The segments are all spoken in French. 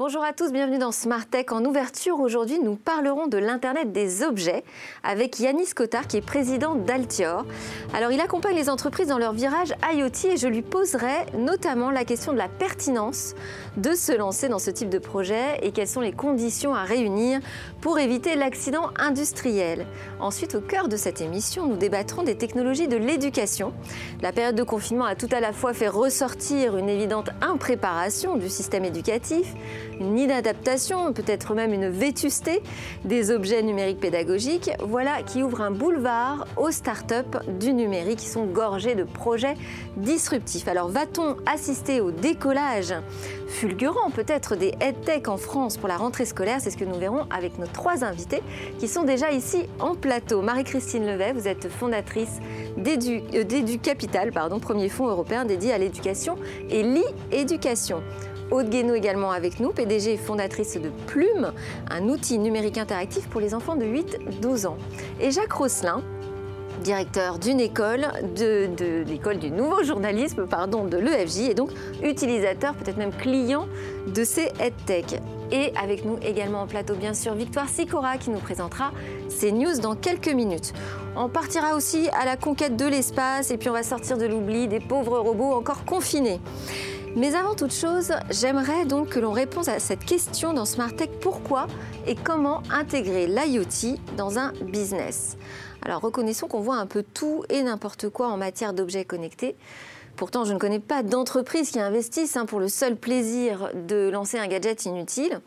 Bonjour à tous, bienvenue dans Smart Tech. En ouverture, aujourd'hui, nous parlerons de l'Internet des objets avec Yanis Cotard, qui est président d'Altior. Alors, il accompagne les entreprises dans leur virage IoT et je lui poserai notamment la question de la pertinence de se lancer dans ce type de projet et quelles sont les conditions à réunir pour éviter l'accident industriel. Ensuite, au cœur de cette émission, nous débattrons des technologies de l'éducation. La période de confinement a tout à la fois fait ressortir une évidente impréparation du système éducatif, une inadaptation, peut-être même une vétusté des objets numériques pédagogiques, voilà qui ouvre un boulevard aux startups du numérique qui sont gorgées de projets disruptifs. Alors va-t-on assister au décollage fulgurant peut-être des EdTech en France pour la rentrée scolaire? C'est ce que nous verrons avec nos trois invités qui sont déjà ici en plateau. Marie-Christine Levet, vous êtes fondatrice d'Edu euh, Capital, pardon, premier fonds européen dédié à l'éducation et l'e-éducation. Aude Guénaud également avec nous, PDG et fondatrice de Plume, un outil numérique interactif pour les enfants de 8-12 ans. Et Jacques Rosselin, directeur d'une école, de, l'école du nouveau journalisme, pardon, de l'EFJ, et donc utilisateur, peut-être même client de ces EdTech. Et avec nous également en plateau, bien sûr, Victoire Sicora qui nous présentera ces news dans quelques minutes. On partira aussi à la conquête de l'espace et puis on va sortir de l'oubli des pauvres robots encore confinés. Mais avant toute chose, j'aimerais donc que l'on réponde à cette question dans Smart Tech pourquoi et comment intégrer l'IoT dans un business? Alors reconnaissons qu'on voit un peu tout et n'importe quoi en matière d'objets connectés. Pourtant, je ne connais pas d'entreprise qui investisse hein, pour le seul plaisir de lancer un gadget inutile.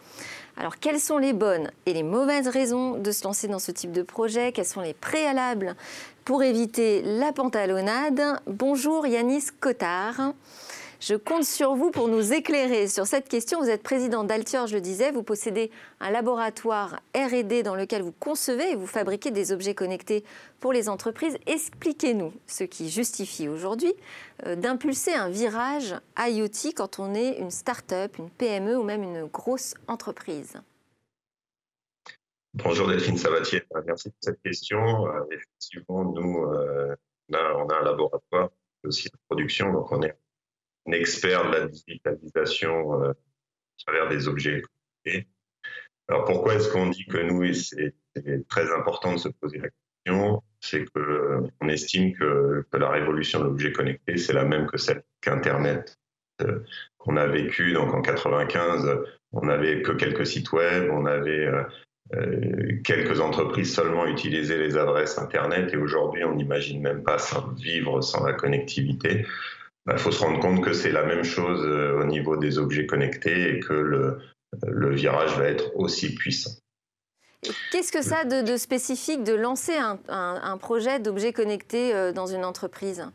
Alors, quelles sont les bonnes et les mauvaises raisons de se lancer dans ce type de projet? Quels sont les préalables pour éviter la pantalonnade? Bonjour Yanis Cotard. Je compte sur vous pour nous éclairer sur cette question. Vous êtes président d'Altior, je disais. Vous possédez un laboratoire R&D dans lequel vous concevez et vous fabriquez des objets connectés pour les entreprises. Expliquez-nous ce qui justifie aujourd'hui euh, d'impulser un virage IoT quand on est une start-up, une PME ou même une grosse entreprise. Bonjour Delphine Sabatier, merci pour cette question. Euh, effectivement, nous, euh, on, a, un laboratoire, aussi de production, donc on est expert de la digitalisation euh, à travers des objets. Alors pourquoi est-ce qu'on dit que nous, et c'est très important de se poser la question, c'est qu'on euh, estime que, la révolution de l'objet connecté, c'est la même que celle qu'Internet euh, qu'on a vécu. Donc en 95, on n'avait que quelques sites web, on avait quelques entreprises seulement utilisaient les adresses Internet et aujourd'hui, on n'imagine même pas vivre sans la connectivité. Il bah, faut se rendre compte que c'est la même chose euh, au niveau des objets connectés et que le, le virage va être aussi puissant. Qu'est-ce que ça a de, spécifique de lancer un, un, projet d'objets connectés euh, dans une entreprise?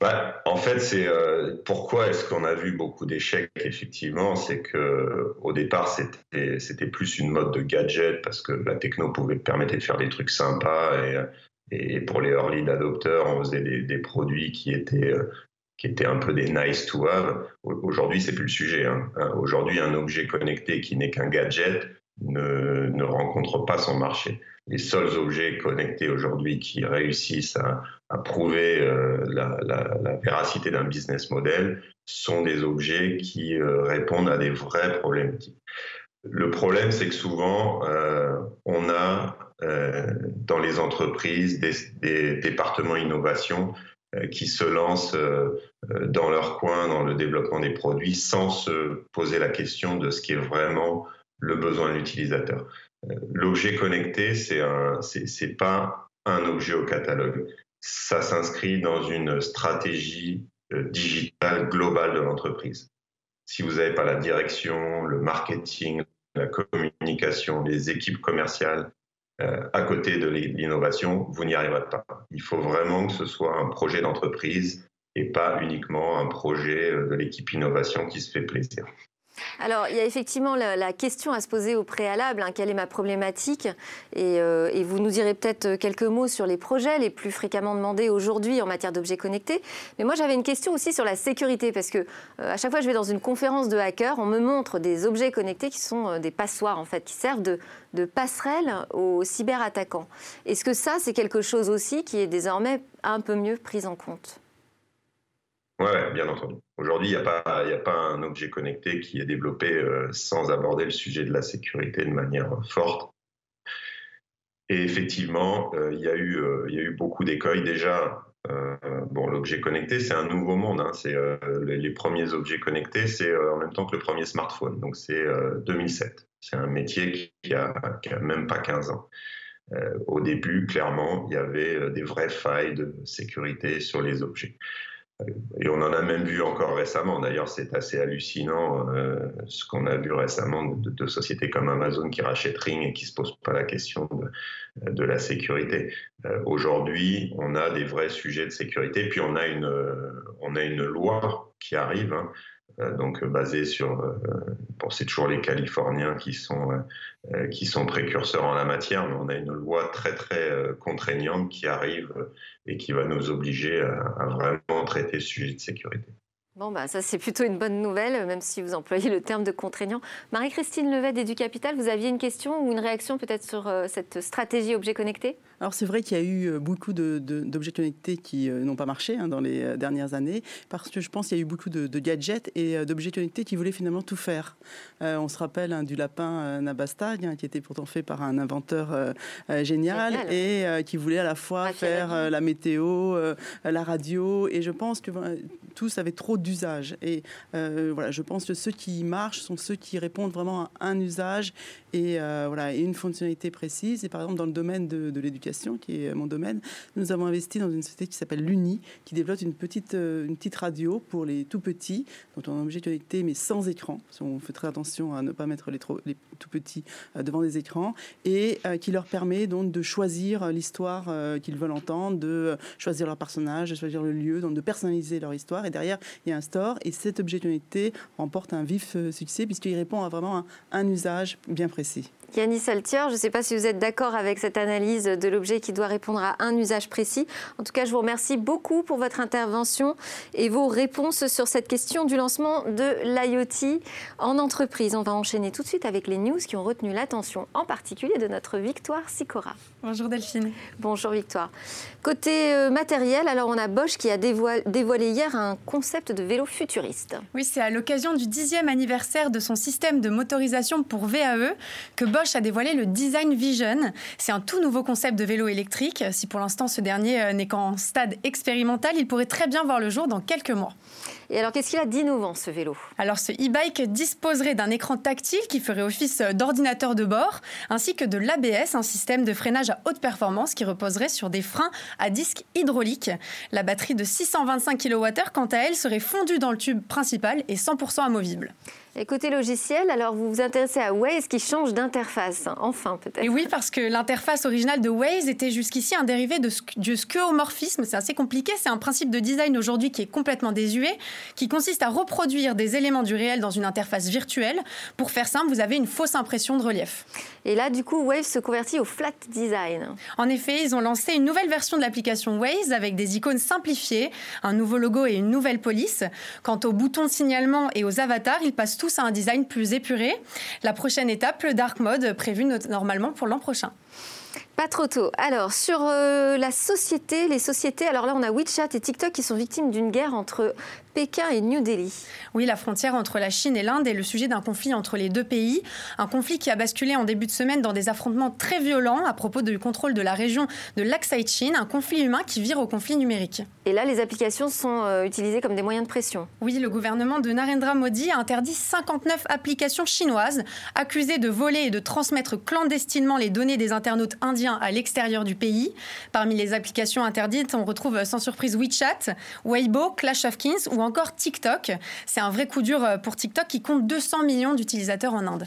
Bah, en fait, c'est euh, pourquoi est-ce qu'on a vu beaucoup d'échecs effectivement, c'est que au départ c'était c'était plus une mode de gadget parce que la techno pouvait permettre de faire des trucs sympas et, et pour les early adopteurs on faisait des, des produits qui étaient qui étaient un peu des nice to have. Aujourd'hui, c'est plus le sujet. Hein. Euh, aujourd'hui, un objet connecté qui n'est qu'un gadget ne, rencontre pas son marché. Les seuls objets connectés aujourd'hui qui réussissent à, prouver euh, la, véracité d'un business model sont des objets qui euh, répondent à des vraies problématiques. Le problème, c'est que souvent, on a dans les entreprises des, des départements innovation qui se lancent euh, euh, dans leur coin dans le développement des produits sans se poser la question de ce qui est vraiment le besoin de l'utilisateur. L'objet connecté, c'est un, c'est pas un objet au catalogue. Ça s'inscrit dans une stratégie digitale globale de l'entreprise. Si vous n'avez pas la direction, le marketing, la communication, les équipes commerciales euh, à côté de l'innovation, vous n'y arriverez pas. Il faut vraiment que ce soit un projet d'entreprise et pas uniquement un projet euh, de l'équipe innovation qui se fait plaisir. Alors, il y a effectivement la, question à se poser au préalable, hein, quelle est ma problématique euh, et, vous nous direz peut-être quelques mots sur les projets les plus fréquemment demandés aujourd'hui en matière d'objets connectés. Mais moi, j'avais une question aussi sur la sécurité, parce que euh, à chaque fois que je vais dans une conférence de hackers, on me montre des objets connectés qui sont euh, des passoires, en fait, qui servent de, de passerelle aux cyberattaquants. Est-ce que ça, c'est quelque chose aussi qui est désormais un peu mieux pris en compte? Ouais, bien entendu. Aujourd'hui, il n'y a, pas, un objet connecté qui est développé euh, sans aborder le sujet de la sécurité de manière forte. Et effectivement, euh, euh, il y a eu beaucoup d'écueils déjà. bon, l'objet connecté, c'est un nouveau monde. Hein. C'est les, premiers objets connectés, c'est en même temps que le premier smartphone. Donc c'est 2007. C'est un métier qui a, qui a même pas 15 ans. au début, clairement, il y avait des vraies failles de sécurité sur les objets. Et on en a même vu encore récemment. D'ailleurs, c'est assez hallucinant euh, ce qu'on a vu récemment de, sociétés comme Amazon qui rachètent Ring et qui se posent pas la question de, la sécurité. Euh, aujourd'hui, on a des vrais sujets de sécurité. Puis on a une, on a une loi qui arrive. Hein, euh, donc basée sur, bon, c'est toujours les Californiens qui sont qui sont précurseurs en la matière, mais on a une loi très très contraignante qui arrive et qui va nous obliger à, vraiment traiter ce sujet de sécurité. Bon, bah, ça, c'est plutôt une bonne nouvelle, même si vous employez le terme de contraignant. Marie-Christine Levet d'EduCapital, vous aviez une question ou une réaction peut-être sur euh, cette stratégie objet connecté alors c'est vrai qu'il y a eu euh, beaucoup d'objets connectés qui euh, n'ont pas marché hein, dans les dernières années, parce que je pense qu'il y a eu beaucoup de, gadgets et d'objets connectés qui voulaient finalement tout faire. on se rappelle hein, du lapin Nabasta, hein, qui était pourtant fait par un inventeur génial, et qui voulait à la fois faire la météo, la radio, et je pense que tous avaient trop d'usages. Et euh, voilà, je pense que ceux qui marchent sont ceux qui répondent vraiment à un usage et, euh, voilà, et une fonctionnalité précise. Et par exemple, dans le domaine de, l'éducation, qui est mon domaine, nous avons investi dans une société qui s'appelle l'UNI, qui développe une petite, euh, une petite radio pour les tout petits, dont on a un objet connecté, mais sans écran. On fait très attention à ne pas mettre les, trop, les tout petits devant des écrans, et qui leur permet donc de choisir l'histoire qu'ils veulent entendre, de choisir leur personnage, de choisir le lieu, donc de personnaliser leur histoire. Et derrière, il y a un store, et cet objet connecté remporte un vif succès, puisqu'il répond à vraiment un usage bien précis Yanis Altier, je ne sais pas si vous êtes d'accord avec cette analyse de l'objet qui doit répondre à un usage précis. En tout cas, je vous remercie beaucoup pour votre intervention et vos réponses sur cette question du lancement de l'IoT en entreprise. On va enchaîner tout de suite avec les news qui ont retenu l'attention, en particulier de notre Victoire Sicora. Bonjour Delphine. Bonjour Victoire. Côté euh, matériel, alors on a Bosch qui a dévoilé hier un concept de vélo futuriste. Oui, c'est à l'occasion du dixième anniversaire de son système de motorisation pour VAE que Bosch Bosch a dévoilé le Design Vision. C'est un tout nouveau concept de vélo électrique. Si pour l'instant ce dernier euh, n'est qu'en stade expérimental, il pourrait très bien voir le jour dans quelques mois. Et alors, qu'est-ce qu'il a d'innovant, ce vélo? Alors, ce e-bike disposerait d'un écran tactile qui ferait office d'ordinateur de bord, ainsi que de l'ABS, un système de freinage à haute performance qui reposerait sur des freins à disque hydraulique. La batterie de 625 kWh, quant à elle, serait fondue dans le tube principal et 100% amovible. Et côté logiciel, alors vous vous intéressez à Waze qui change d'interface, enfin peut-être. Et oui, parce que l'interface originale de Waze était jusqu'ici un dérivé de, du skeuomorphisme. C'est assez compliqué. C'est un principe de design aujourd'hui qui est complètement désuet, qui consiste à reproduire des éléments du réel dans une interface virtuelle. Pour faire simple, vous avez une fausse impression de relief. Et là, du coup, Waze se convertit au flat design. En effet, ils ont lancé une nouvelle version de l'application Waze avec des icônes simplifiées, un nouveau logo et une nouvelle police. Quant aux boutons de signalement et aux avatars, ils passent tous à un design plus épuré. La prochaine étape, le dark mode, prévu normalement pour l'an prochain. Pas trop tôt. Alors, sur euh, la société, les sociétés, alors là, on a WeChat et TikTok qui sont victimes d'une guerre entre Pékin et New Delhi. Oui, la frontière entre la Chine et l'Inde est le sujet d'un conflit entre les deux pays. Un conflit qui a basculé en début de semaine dans des affrontements très violents à propos du contrôle de la région de l'Aksai-Chin, un conflit humain qui vire au conflit numérique. Et là, les applications sont euh, utilisées comme des moyens de pression. Oui, le gouvernement de Narendra Modi a interdit 59 applications chinoises accusées de voler et de transmettre clandestinement les données des internautes indiens à l'extérieur du pays. Parmi les applications interdites, on retrouve sans surprise WeChat, Weibo, Clash of Kings ou encore TikTok. C'est un vrai coup dur pour TikTok qui compte 200 millions d'utilisateurs en Inde.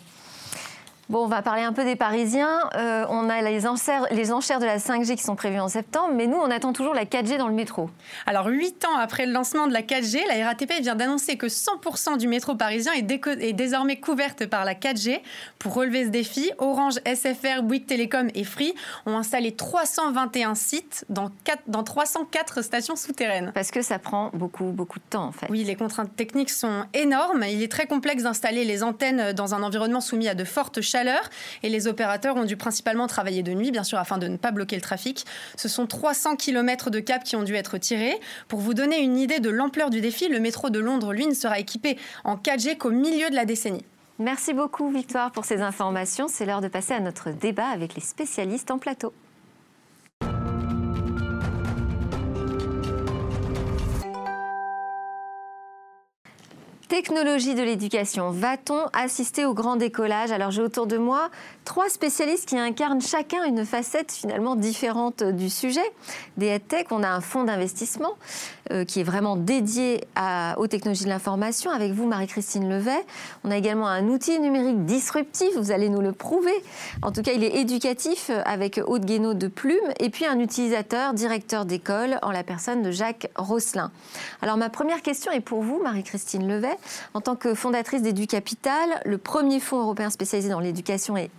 Bon, on va parler un peu des Parisiens. Euh, on a les enchères, les enchères de la 5G qui sont prévues en septembre, mais nous, on attend toujours la 4G dans le métro. Alors, huit ans après le lancement de la 4G, la RATP vient d'annoncer que 100% du métro parisien est, est, désormais couverte par la 4G. Pour relever ce défi, Orange, SFR, Bouygues Télécom et Free ont installé 321 sites dans, dans 304 stations souterraines. Parce que ça prend beaucoup, beaucoup de temps, en fait. Oui, les contraintes techniques sont énormes. Il est très complexe d'installer les antennes dans un environnement soumis à de fortes chaleurs et les opérateurs ont dû principalement travailler de nuit, bien sûr, afin de ne pas bloquer le trafic. Ce sont 300 km de câbles qui ont dû être tirés. Pour vous donner une idée de l'ampleur du défi, le métro de Londres, lui, ne sera équipé en 4G qu'au milieu de la décennie. Merci beaucoup Victoire pour ces informations. C'est l'heure de passer à notre débat avec les spécialistes en plateau. Technologie de l'éducation. Va-t-on assister au grand décollage? Alors j'ai autour de moi trois spécialistes qui incarnent chacun une facette finalement différente du sujet. Des EdTech, on a un fonds d'investissement euh, qui est vraiment dédié aux technologies de l'information. Avec vous, Marie-Christine Levet. On a également un outil numérique disruptif, vous allez nous le prouver. En tout cas, il est éducatif avec Haute Guénaud de Plume. Et puis un utilisateur, directeur d'école, en la personne de Jacques Rosselin. Alors ma première question est pour vous, Marie-Christine Levet. En tant que fondatrice d'EduCapital, le premier fonds européen spécialisé dans l'éducation et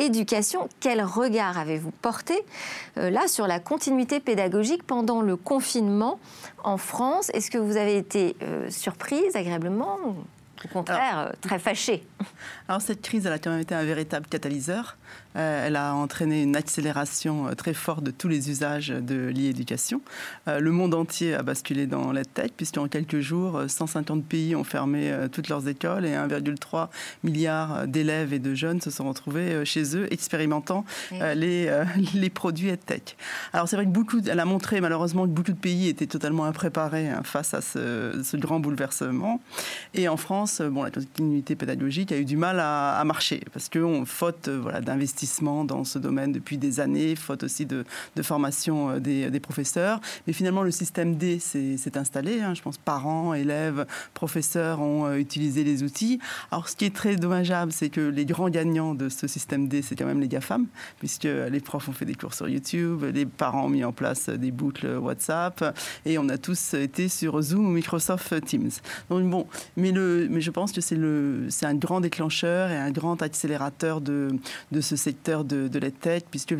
e-éducation, quel regard avez-vous porté euh, là sur la continuité pédagogique pendant le confinement en France? Est-ce que vous avez été euh, surprise agréablement ou au contraire euh, très fâchée? Alors cette crise, elle a quand même été un véritable catalyseur. Euh, elle a entraîné une accélération euh, très forte de tous les usages de l'e-éducation. Euh, le monde entier a basculé dans la tech, puisqu'en quelques jours, 150 pays ont fermé toutes leurs écoles et 1,3 milliard d'élèves et de jeunes se sont retrouvés chez eux expérimentant les, les produits tech. Alors c'est vrai que beaucoup, elle a montré malheureusement que beaucoup de pays étaient totalement impréparés hein, face à ce, ce, grand bouleversement. Et en France, bon, la continuité pédagogique a eu du mal à, à marcher parce qu'on faute voilà, d'investissement dans ce domaine depuis des années, faute aussi de, formation euh, des, professeurs. Mais finalement, le système D s'est installé. Hein. Je pense parents, élèves, professeurs ont euh, utilisé les outils. Alors, ce qui est très dommageable, c'est que les grands gagnants de ce système D, c'est quand même les GAFAM, puisque les profs ont fait des cours sur YouTube, les parents ont mis en place des boucles WhatsApp, et on a tous été sur Zoom ou Microsoft Teams. Donc bon, mais, le, mais je pense que c'est un grand déclencheur et un grand accélérateur de, de ce secteur de, de tête, puisque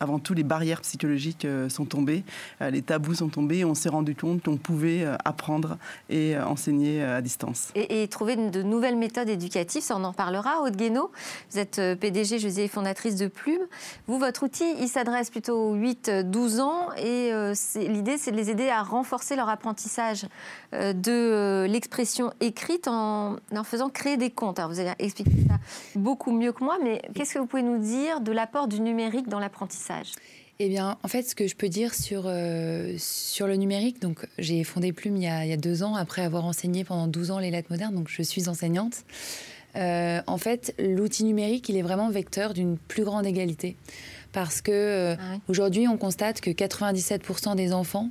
avant tout les barrières psychologiques euh, sont tombées, euh, les tabous sont tombés, on s'est rendu compte qu'on pouvait euh, apprendre et enseigner à distance. Et, trouver de nouvelles méthodes éducatives, ça on en parlera. Aude Guénaud, vous êtes PDG, je disais, fondatrice de Plume. Vous, votre outil, il s'adresse plutôt aux 8-12 ans et l'idée, c'est de les aider à renforcer leur apprentissage de l'expression écrite en, en faisant créer des comptes. Alors, vous allez expliquer ça beaucoup mieux que moi, mais qu'est-ce que vous pouvez nous dire de l'apport du numérique dans l'apprentissage? Eh bien, en fait, ce que je peux dire sur, euh, sur le numérique, donc j'ai fondé Plume il y, a, deux ans, après avoir enseigné pendant 12 ans les lettres modernes, donc je suis enseignante. Euh, en fait, l'outil numérique, il est vraiment vecteur d'une plus grande égalité. Parce que euh, ah aujourd'hui, on constate que 97% des enfants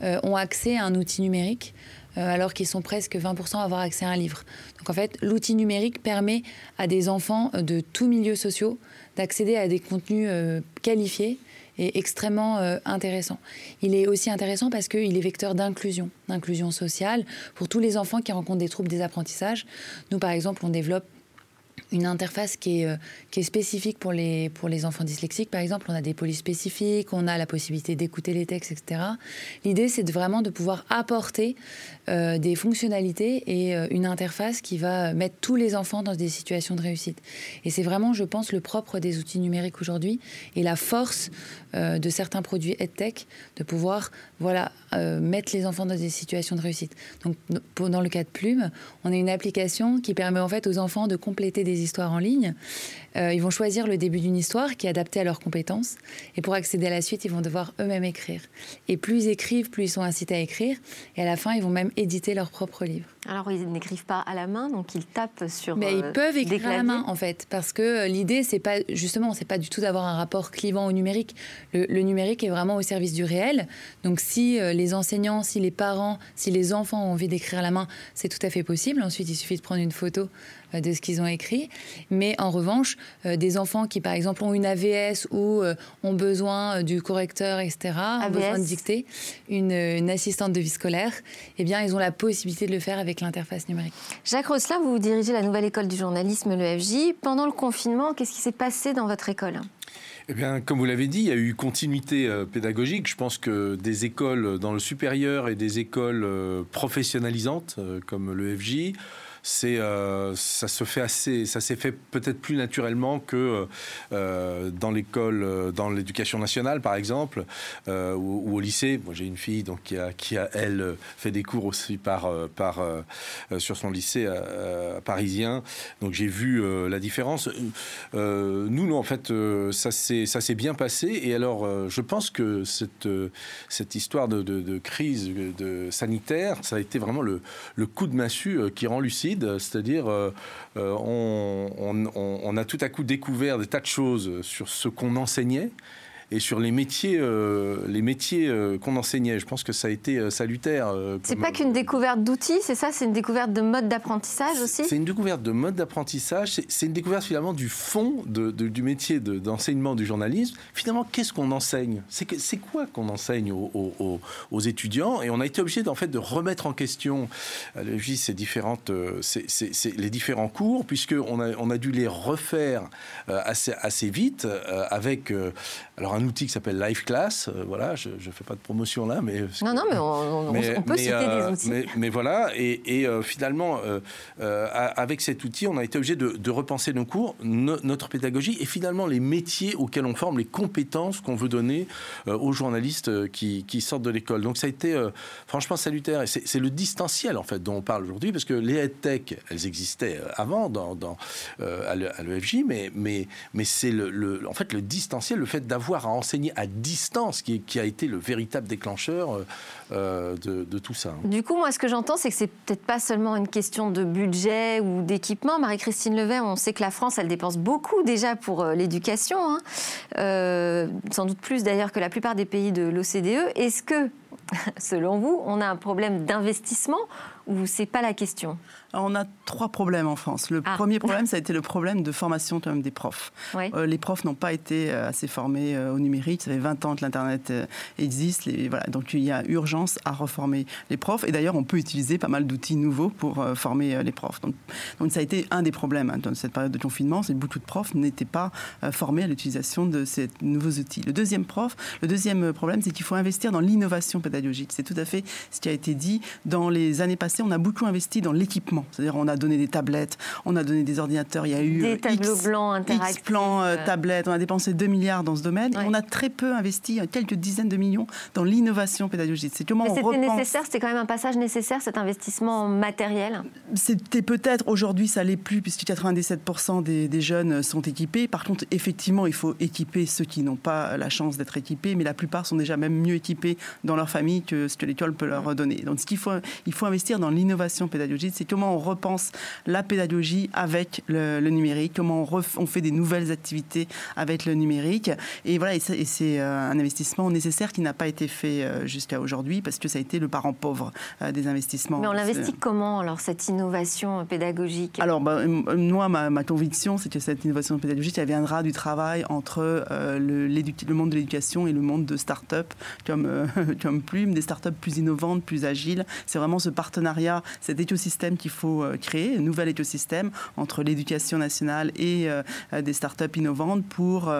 ont accès à un outil numérique. Alors qu'ils sont presque 20% à avoir accès à un livre. Donc en fait, l'outil numérique permet à des enfants de tous milieux sociaux d'accéder à des contenus euh, qualifiés et extrêmement euh, intéressants. Il est aussi intéressant parce qu'il est vecteur d'inclusion, d'inclusion sociale pour tous les enfants qui rencontrent des troubles des apprentissages. Nous, par exemple, on développe une interface qui est, euh, qui est spécifique pour les, pour les enfants dyslexiques. Par exemple, on a des polices spécifiques, on a la possibilité d'écouter les textes, etc. L'idée, c'est de vraiment de pouvoir apporter euh, des fonctionnalités et euh, une interface qui va mettre tous les enfants dans des situations de réussite. Et c'est vraiment, je pense, le propre des outils numériques aujourd'hui et la force de certains produits EdTech de pouvoir voilà, mettre les enfants dans des situations de réussite. Donc, dans le cas de Plume, on a une application qui permet en fait aux enfants de compléter des histoires en ligne. Euh, ils vont choisir le début d'une histoire qui est adaptée à leurs compétences. Et pour accéder à la suite, ils vont devoir eux-mêmes écrire. Et plus ils écrivent, plus ils sont incités à écrire. Et à la fin, ils vont même éditer leur propre livre. Alors, ils n'écrivent pas à la main, donc ils tapent sur. Mais ils euh, peuvent écrire à la main, en fait. Parce que euh, l'idée, c'est pas, justement, c'est pas du tout d'avoir un rapport clivant au numérique. Le, le, numérique est vraiment au service du réel. Donc, si les enseignants, si les parents, si les enfants ont envie d'écrire à la main, c'est tout à fait possible. Ensuite, il suffit de prendre une photo euh, de ce qu'ils ont écrit. Mais en revanche, euh, des enfants qui, par exemple, ont une AVS ou euh, ont besoin du correcteur, etc., ont besoin de dicter une, assistante de vie scolaire, eh bien, ils ont la possibilité de le faire avec l'interface numérique. Jacques Rosselin, vous dirigez la nouvelle école du journalisme, le FJ. Pendant le confinement, qu'est-ce qui s'est passé dans votre école? Eh bien, comme vous l'avez dit, il y a eu continuité pédagogique. Je pense que des écoles dans le supérieur et des écoles professionnalisantes, comme le C'est ça se fait assez, ça s'est fait peut-être plus naturellement que dans l'école, dans l'éducation nationale par exemple, ou, au lycée. Moi j'ai une fille donc qui a, elle fait des cours aussi par par sur son lycée parisien. Donc j'ai vu la différence. nous, nous en fait ça s'est ça s'est bien passé et alors je pense que cette cette histoire de, crise de sanitaire, ça a été vraiment le, le coup de massue euh, qui rend lucide, c'est-à-dire euh, euh, on, a tout à coup découvert des tas de choses sur ce qu'on enseignait et sur les métiers, euh, les métiers euh, qu'on enseignait. Je pense que ça a été euh, salutaire. c'est pas qu'une découverte d'outils, c'est ça? C'est une découverte de mode d'apprentissage aussi? C'est une découverte de mode d'apprentissage. C'est une découverte finalement du fond de, du métier d'enseignement du journalisme. Finalement, qu'est-ce qu'on enseigne? C'est quoi qu'on enseigne aux, aux, étudiants? Et on a été obligé en fait de remettre en question ces différentes, les différents cours, puisqu'on a, on a dû les refaire assez, assez vite avec alors un outil qui s'appelle Live Class. Euh, voilà, je ne fais pas de promotion là, mais non, non, mais on, peut citer des euh, outils. Mais, voilà, et, euh, finalement, avec cet outil, on a été obligé de, repenser nos cours, notre pédagogie, et finalement les métiers auxquels on forme, les compétences qu'on veut donner aux journalistes qui, sortent de l'école. Donc ça a été franchement salutaire. Et c'est le distanciel en fait dont on parle aujourd'hui, parce que les EdTech, elles existaient avant dans, à l'EFJ, mais mais mais c'est le, en fait le distanciel, le fait d'avoir enseigner à distance qui, a été le véritable déclencheur euh, euh, de, tout ça. Du coup, moi, ce que j'entends, c'est que c'est peut-être pas seulement une question de budget ou d'équipement. Marie-Christine Levet, on sait que la France, elle dépense beaucoup déjà pour euh, l'éducation, hein. sans doute plus d'ailleurs que la plupart des pays de l'OCDE. Est-ce que, selon vous, on a un problème d'investissement ou c'est pas la question? On a trois problèmes en France. Le ah. premier problème, ça a été le problème de formation même des profs. Euh, les profs n'ont pas été euh, assez formés euh, au numérique. Ça fait 20 ans que l'Internet existe. voilà. Donc il y a urgence à reformer les profs. Et d'ailleurs, on peut utiliser pas mal d'outils nouveaux pour former les profs. Donc, donc, ça a été un des problèmes hein, dans cette période de confinement. C'est que beaucoup de profs n'étaient pas formés à l'utilisation de ces nouveaux outils. Le deuxième prof, le deuxième problème, c'est qu'il faut investir dans l'innovation pédagogique. C'est tout à fait ce qui a été dit. Dans les années passées, on a beaucoup investi dans l'équipement c'est-à-dire, on a donné des tablettes, on a donné des ordinateurs. Il y a eu des tableaux blancs interactifs. X plans, euh, tablettes. On a dépensé 2 milliards dans ce domaine. on a très peu investi, quelques dizaines de millions, dans l'innovation pédagogique. C'est comment C'était nécessaire. C'était quand même un passage nécessaire, cet investissement matériel. C'était peut-être aujourd'hui, ça l'est plus, puisque 97% des, des, jeunes sont équipés. Par contre, effectivement, il faut équiper ceux qui n'ont pas la chance d'être équipés, mais la plupart sont déjà même mieux équipés dans leur famille que ce que l'école peut leur donner. Donc, ce qu'il faut, il faut investir dans l'innovation pédagogique. C'est comment on repense la pédagogie avec le, numérique, comment on, fait des nouvelles activités avec le numérique. Et voilà, et c'est euh, un investissement nécessaire qui n'a pas été fait euh, jusqu'à aujourd'hui parce que ça a été le parent pauvre euh, des investissements. Mais on l'investit comment alors cette innovation pédagogique? Alors bah, moi, ma, conviction, c'est que cette innovation pédagogique, elle viendra du travail entre le, le, monde de l'éducation et le monde de start-up comme, comme Plume, des start-up plus innovantes, plus agiles. C'est vraiment ce partenariat, cet écosystème qu'il faut euh, créer, un nouvel écosystème entre l'éducation nationale et euh, euh, des startups innovantes pour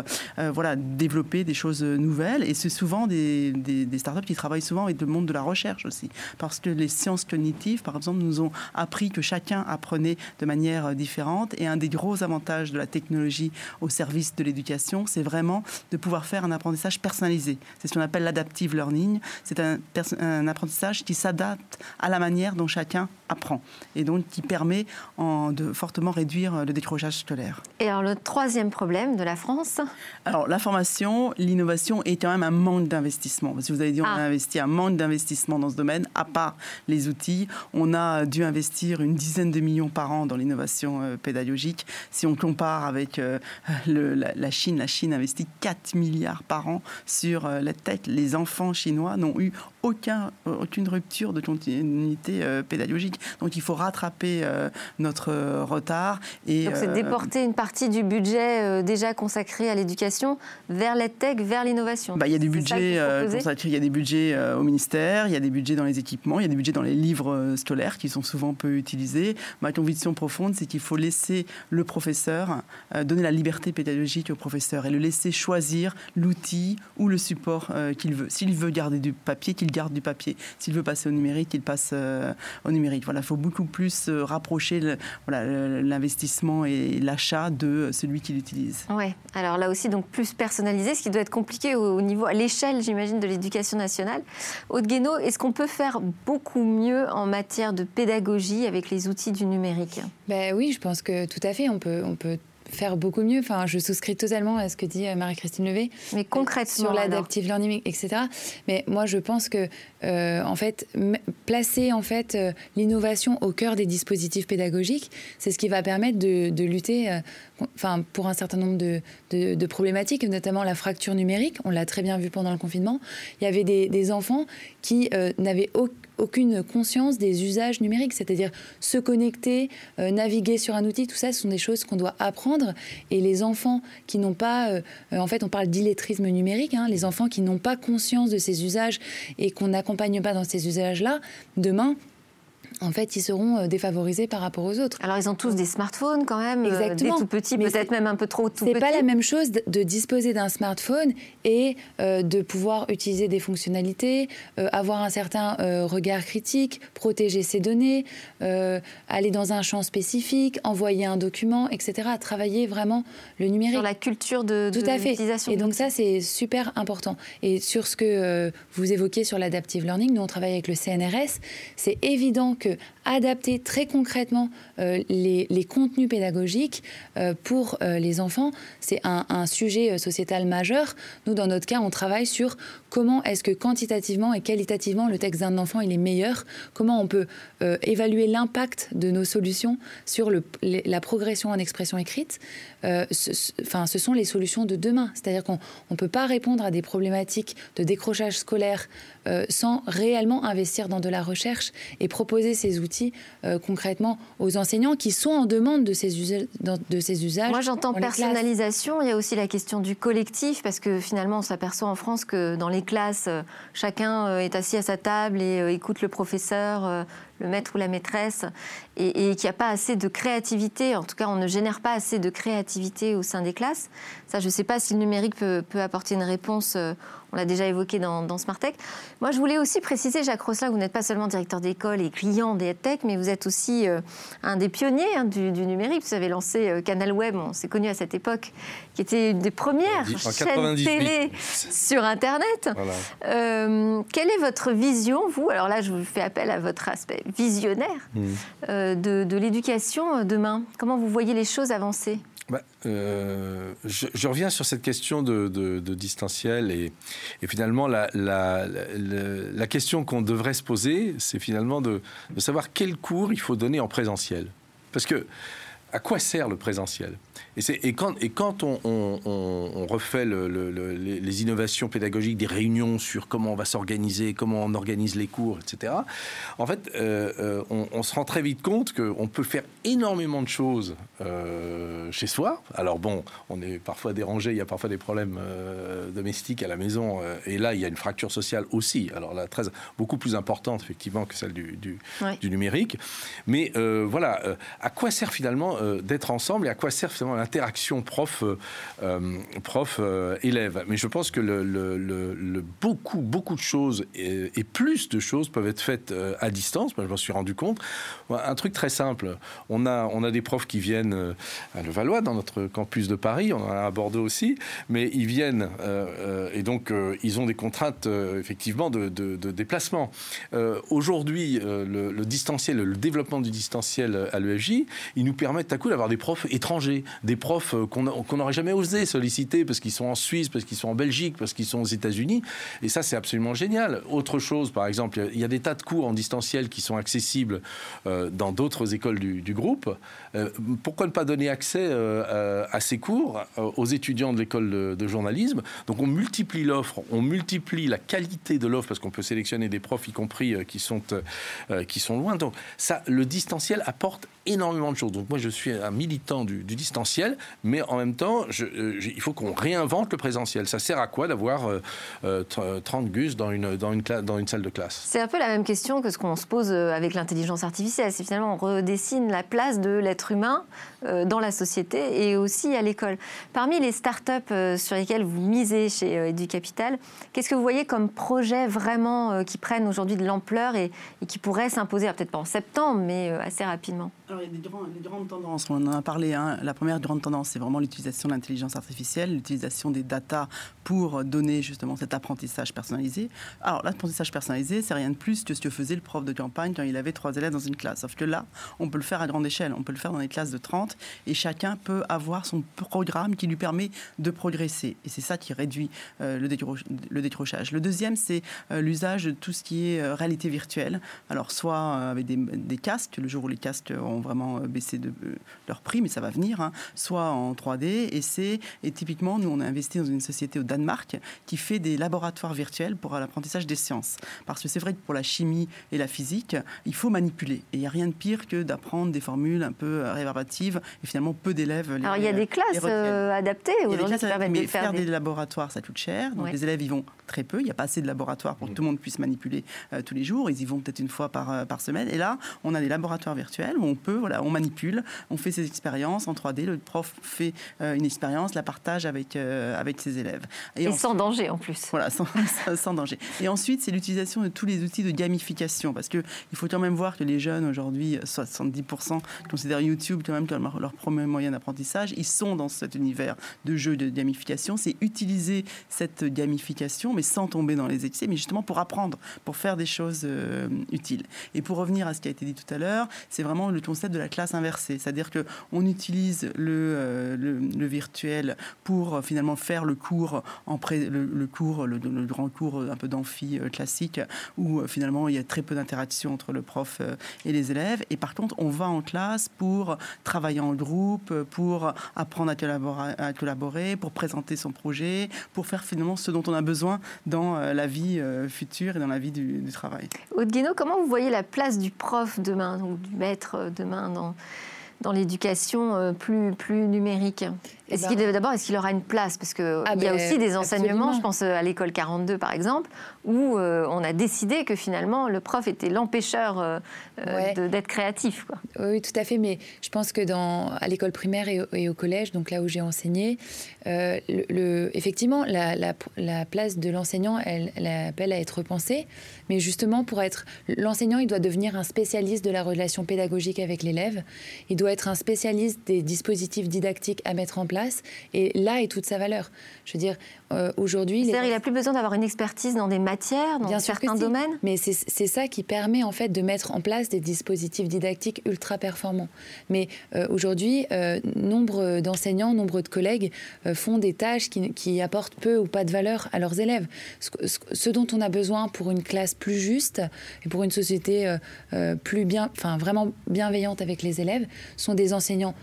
voilà, développer des choses nouvelles. Et c'est souvent des, des, startups qui travaillent souvent avec le monde de la recherche aussi. Parce que les sciences cognitives, par exemple, nous ont appris que chacun apprenait de manière différente. Et un des gros avantages de la technologie au service de l'éducation, c'est vraiment de pouvoir faire un apprentissage personnalisé. C'est ce qu'on appelle l'adaptive learning. C'est un, un apprentissage qui s'adapte à la manière dont chacun apprend. Et donc, qui permet en, de fortement réduire le décrochage scolaire. Et alors le troisième problème de la France Alors la formation, l'innovation est quand même un manque d'investissement. Parce que vous avez dit, on a ah. investi un manque d'investissement dans ce domaine, à part les outils. On a dû investir une dizaine de millions par an dans l'innovation euh, pédagogique. Si on compare avec euh, le, la, Chine, la Chine investit 4 milliards par an sur euh, la tête. Les enfants chinois n'ont eu aucun, aucune rupture de continuité pédagogique. Donc il faut rattraper euh, notre euh, retard. Et, Donc c'est euh, déporter une partie du budget déjà consacré à l'éducation vers l'EdTech, vers l'innovation. Bah, il y a des budgets il y a des budgets au ministère, il y a des budgets dans les équipements, il y a des budgets dans les livres scolaires qui sont souvent peu utilisés. Ma conviction profonde, c'est qu'il faut laisser le professeur donner la liberté pédagogique au professeur et le laisser choisir l'outil ou le support qu'il veut. S'il veut garder du papier, qu'il garde du papier. S'il veut passer au numérique, qu'il passe au numérique. Voilà, il faut beaucoup plus rapprocher l'investissement et l'achat de celui qui l'utilise. Oui, alors là aussi, donc plus personnalisé, ce qui doit être compliqué au, niveau, à l'échelle, j'imagine, de l'éducation nationale. Aude Guénaud, est-ce qu'on peut faire beaucoup mieux en matière de pédagogie avec les outils du numérique? Ben Oui, je pense que tout à fait. On peut, on peut faire beaucoup mieux. Enfin, je souscris totalement à ce que dit euh, Marie-Christine Levé. Mais concrètement. Sur l'adaptive learning, etc. Mais moi, je pense que, euh, en fait, placer en fait euh, l'innovation au cœur des dispositifs pédagogiques, c'est ce qui va permettre de, lutter enfin, pour un certain nombre de, problématiques, notamment la fracture numérique. On l'a très bien vu pendant le confinement. Il y avait des, enfants qui n'avaient aucun aucune conscience des usages numériques, c'est-à-dire se connecter, euh, naviguer sur un outil, tout ça, ce sont des choses qu'on doit apprendre. Et les enfants qui n'ont pas, euh, en fait, on parle d'illettrisme numérique, hein, les enfants qui n'ont pas conscience de ces usages et qu'on n'accompagne pas dans ces usages-là, demain, en fait, ils seront euh, défavorisés par rapport aux autres. Alors, ils ont tous des smartphones quand même, euh, Exactement. des tout petits, peut-être même un peu trop tout petits. C'est pas la même chose de disposer d'un smartphone et euh, de pouvoir utiliser des fonctionnalités, avoir un certain regard critique, protéger ses données, aller dans un champ spécifique, envoyer un document, etc. Travailler vraiment le numérique. Sur la culture de, tout à fait. Et donc ça, c'est super important. Et sur ce que vous évoquez sur l'adaptive learning, nous on travaille avec le CNRS. C'est évident que adapter très concrètement euh, les, contenus pédagogiques euh, pour euh, les enfants, c'est un, sujet sociétal majeur. Nous, dans notre cas, on travaille sur comment est-ce que quantitativement et qualitativement le texte d'un enfant est meilleur, comment on peut évaluer l'impact de nos solutions sur la progression en expression écrite. Enfin, ce sont les solutions de demain. C'est-à-dire qu'on ne peut pas répondre à des problématiques de décrochage scolaire sans réellement investir dans de la recherche et proposer ces outils euh, concrètement aux enseignants qui sont en demande de ces, usages, de ces usages. Moi, j'entends personnalisation. Il y a aussi la question du collectif, parce que finalement, on s'aperçoit en France que dans les classes, euh, chacun euh, est assis à sa table et écoute le professeur le maître ou la maîtresse, et, qu'il n'y a pas assez de créativité, en tout cas on ne génère pas assez de créativité au sein des classes. Ça, je ne sais pas si le numérique peut, apporter une réponse, euh, on l'a déjà évoqué dans, dans Smartech. Moi, je voulais aussi préciser, Jacques Rosselin, vous n'êtes pas seulement directeur d'école et client des EdTech, mais vous êtes aussi euh, un des pionniers hein, du, numérique. Vous avez lancé euh, Canal Web, on s'est connu à cette époque, qui était une des premières chaînes télé sur Internet. quelle est votre vision, vous? Alors là, je vous fais appel à votre aspect visionnaire mmh. euh, de, l'éducation demain Comment vous voyez les choses avancer? Bah, euh, je, reviens sur cette question de, distanciel et, finalement la, la, question qu'on devrait se poser, c'est finalement de, de, savoir quel cours il faut donner en présentiel. Parce que à quoi sert le présentiel? Et, quand, et quand on, refait les, innovations pédagogiques, des réunions sur comment on va s'organiser, comment on organise les cours, etc., en fait, euh, euh, on, se rend très vite compte qu'on peut faire énormément de choses euh, chez soi. Alors bon, on est parfois dérangé, il y a parfois des problèmes domestiques à la maison, et là, il y a une fracture sociale aussi. Alors là, très, beaucoup plus importante, effectivement, que celle du, du numérique. Mais voilà, à quoi sert finalement d'être ensemble et à quoi sert finalement interaction prof, euh, euh, euh. Mais je pense que le, beaucoup, beaucoup de choses et, plus de choses peuvent être faites à distance. Moi, je m'en suis rendu compte. Un truc très simple. On a, on a des profs qui viennent à Levallois, dans notre campus de Paris. On en a à Bordeaux aussi. Mais ils viennent et donc ils ont des contraintes effectivement de, déplacement. Aujourd'hui, le, distanciel, le développement du distanciel à l'EFJ, il nous permet à coup d'avoir des profs étrangers, profs euh, qu'on n'aurait jamais osé solliciter parce qu'ils sont en Suisse, parce qu'ils sont en Belgique, parce qu'ils sont aux États-Unis. Et ça, c'est absolument génial. Autre chose, par exemple, il y a des tas de cours en distanciel qui sont accessibles euh, dans d'autres écoles du, groupe. Euh, pourquoi ne pas donner accès à ces cours aux étudiants de l'école de, journalisme? Donc on multiplie l'offre, on multiplie la qualité de l'offre parce qu'on peut sélectionner des profs, y compris qui sont qui sont loin. Donc ça, le distanciel apporte énormément de choses. Donc moi, je suis un militant du distanciel mais en même temps, il faut qu'on réinvente le présentiel. Ça sert à quoi d'avoir 30 gus dans une, dans, une dans une salle de classe? C'est un peu la même question que ce qu'on se pose avec l'intelligence artificielle. C'est finalement on redessine la place de l'être humain dans la société et aussi à l'école. Parmi les startups sur lesquelles vous misez chez EduCapital, qu'est-ce que vous voyez comme projet vraiment qui prennent aujourd'hui de l'ampleur et, et, qui pourraient s'imposer, peut-être pas en septembre, mais assez rapidement? Alors, il y a des, grandes tendances, on en a parlé. Hein. La première grande tendance, c'est vraiment l'utilisation de l'intelligence artificielle, l'utilisation des data pour donner justement cet apprentissage personnalisé. Alors, l'apprentissage personnalisé, c'est rien de plus que ce que faisait le prof de campagne quand il avait trois élèves dans une classe. Sauf que là, on peut le faire à grande échelle. On peut le faire dans des classes de 30 et chacun peut avoir son programme qui lui permet de progresser. Et c'est ça qui réduit euh, le, décrochage. Le deuxième, c'est euh, l'usage de tout ce qui est euh, réalité virtuelle. Alors, soit avec des, des casques, le jour où les casques ont vraiment baissé de leur prix, mais ça va venir, hein, soit en 3D. Et c'est et typiquement, nous, on a investi dans une société au Danemark qui fait des laboratoires virtuels pour l'apprentissage des sciences. Parce que c'est vrai que pour la chimie et la physique, il faut manipuler. Et il n'y a rien de pire que d'apprendre des formules un peu réverbatives et finalement peu d'élèves. Alors il y a des classes euh, adaptées aujourd'hui qui permettent de faire, des... laboratoires, ça coûte cher. Donc les élèves y vont très peu. Il n'y a pas assez de laboratoires pour que tout le monde puisse manipuler euh, tous les jours. Ils y vont peut-être une fois par, euh, par semaine. Et là, on a des laboratoires virtuels où on peut, voilà, on manipule, on fait ses expériences en 3D. Le prof fait une expérience, la partage avec, avec ses élèves. Et, sans danger en plus. Voilà, sans, sans danger. Et ensuite, c'est l'utilisation de tous les outils de gamification. Parce qu'il faut quand même voir que les jeunes aujourd'hui, 70% considèrent YouTube quand même comme leur, premier moyen d'apprentissage. Ils sont dans cet univers de jeux de gamification. C'est utiliser cette gamification, mais sans tomber dans les excès, mais justement pour apprendre, pour faire des choses euh, utiles. Et pour revenir à ce qui a été dit tout à l'heure, c'est vraiment le concept de la classe inversée. C'est-à-dire qu'on utilise le, euh, le, virtuel pour euh, finalement faire le cours, en pré, le, cours, le, grand cours un peu d'amphi classique, où finalement il y a très peu d'interaction entre le prof et les élèves. Et par contre, on va en classe pour travailler en groupe, pour apprendre à collaborer, pour présenter son projet, pour faire finalement ce dont on a besoin dans euh, la vie euh, future et dans la vie du, travail. Aude comment vous voyez la place du prof demain, donc du maître demain dans, dans l'éducation euh, plus, plus numérique? Est-ce ben, d'abord, est-ce qu'il aura une place? Parce qu'il ah y a ben, aussi des enseignements, je pense à l'école 42 par exemple, où euh, on a décidé que finalement le prof était l'empêcheur euh, euh, d'être créatif. Quoi. Oui, tout à fait. Mais je pense que dans, à l'école primaire et, au collège, donc là où j'ai enseigné, le, effectivement, la, la, place de l'enseignant, elle, elle, appelle à être repensée. Mais justement, pour être l'enseignant, il doit devenir un spécialiste de la relation pédagogique avec l'élève. Il doit être un spécialiste des dispositifs didactiques à mettre en place et là est toute sa valeur. Je veux dire, euh, aujourd'hui. C'est-à-dire, il n'a plus besoin d'avoir une expertise dans des matières, dans certains domaines? Mais c'est ça qui permet en fait de mettre en place des dispositifs didactiques ultra performants. Mais euh, aujourd'hui, euh, nombre d'enseignants, nombre de collègues font des tâches qui, qui, apportent peu ou pas de valeur à leurs élèves. Ce, ce, dont on a besoin pour une classe plus juste et pour une société plus bien, enfin vraiment bienveillante avec les élèves, sont des enseignants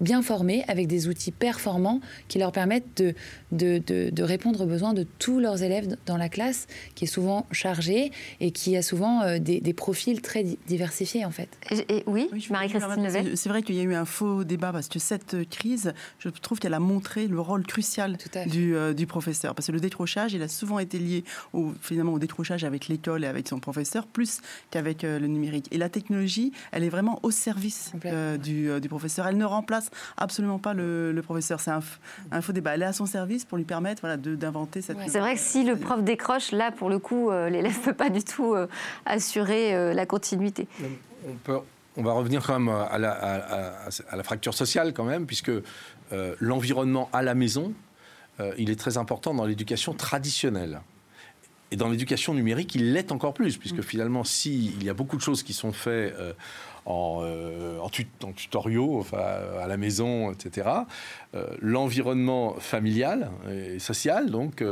bien formés, avec des outils performants qui leur permettent de, de, de, répondre aux besoins de tous leurs élèves dans la classe, qui est souvent chargée et qui a souvent euh, des, des profils très diversifiés en fait. Et, oui, Marie-Christine C'est vrai qu'il y a eu un faux débat parce que cette crise, je trouve qu'elle a montré le rôle crucial du, euh, du, professeur. Parce que le décrochage, il a souvent été lié au, finalement au décrochage avec l'école et avec son professeur, plus qu'avec euh, le numérique. Et la technologie, elle est vraiment au service du, du professeur. Elle ne remplace absolument pas le, professeur. C'est un, faux débat. Elle est à son service pour lui permettre voilà, d'inventer cette. c'est vrai que si le prof décroche, là, pour le coup, euh, l'élève ne peut pas du tout euh, assurer euh, la continuité. On, peut, on va revenir quand même à la, à la fracture sociale, quand même, puisque l'environnement à la maison, il est très important dans l'éducation traditionnelle. Et dans l'éducation numérique, il l'est encore plus, puisque mm. finalement, s'il y a beaucoup de choses qui sont faites en, euh, en, tutoriaux, enfin, à la maison, etc. Euh, l'environnement familial et social, donc,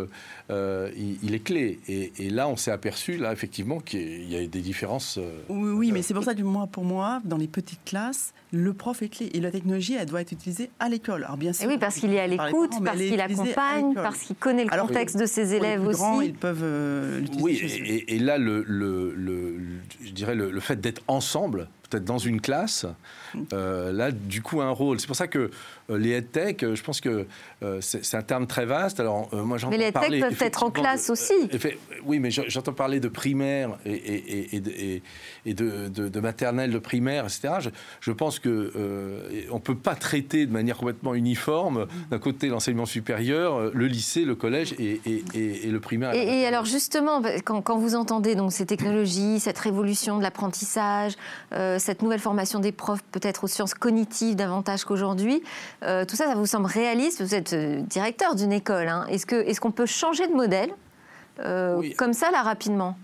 euh, il, est clé. Et, là, on s'est aperçu, là, effectivement, qu'il y a des différences. oui, oui mais c'est pour ça que moi, pour moi, dans les petites classes, le prof est clé et la technologie, elle doit être utilisée à l'école. Alors bien sûr. oui, parce qu'il est à l'écoute, parce qu'il accompagne, parce qu'il connaît le contexte de ses élèves aussi. Grands, ils peuvent l'utiliser. Oui, et, là, le, le, je dirais le, le fait d'être ensemble peut-être dans une classe, euh, là, du coup, un rôle. C'est pour ça que euh, les EdTech, euh, je pense que c'est un terme très vaste. Alors, moi, mais les EdTech peuvent être en classe aussi. oui, mais j'entends parler de primaire et, et, de, de, maternelle, de primaire, etc. Je, pense que on ne peut pas traiter de manière complètement uniforme, d'un côté, l'enseignement supérieur, le lycée, le collège et, le primaire. Et, alors, justement, quand, quand, vous entendez donc, ces technologies, cette révolution de l'apprentissage, cette nouvelle formation des profs, peut-être aux sciences cognitives davantage qu'aujourd'hui. Euh, tout ça, ça vous semble réaliste Vous êtes euh, directeur d'une école. Hein. Est-ce qu'on est qu'on peut changer de modèle euh, comme ça, là, rapidement?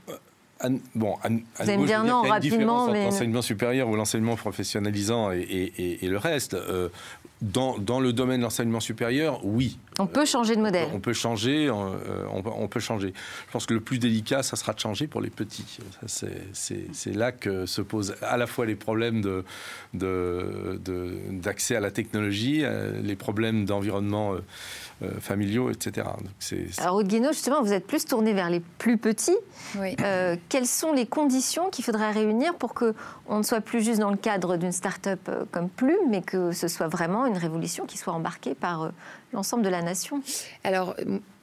Bon, Vous allez me dire non, rapidement. Mais... L'enseignement supérieur ou l'enseignement professionnalisant et, le reste dans, le domaine de l'enseignement supérieur, oui. On peut changer de modèle. On peut changer, euh, on, peut changer. Je pense que le plus délicat, ça sera de changer pour les petits. C'est là que se posent à la fois les problèmes d'accès de, à la technologie, euh, les problèmes d'environnement euh, familiaux, etc. Alors, Aude justement, vous êtes plus tourné vers les plus petits. Oui. quelles sont les conditions qu'il faudrait réunir pour qu'on ne soit plus juste dans le cadre d'une start-up comme Plume, mais que ce soit vraiment une révolution qui soit embarquée par euh, l'ensemble de la nation? Alors,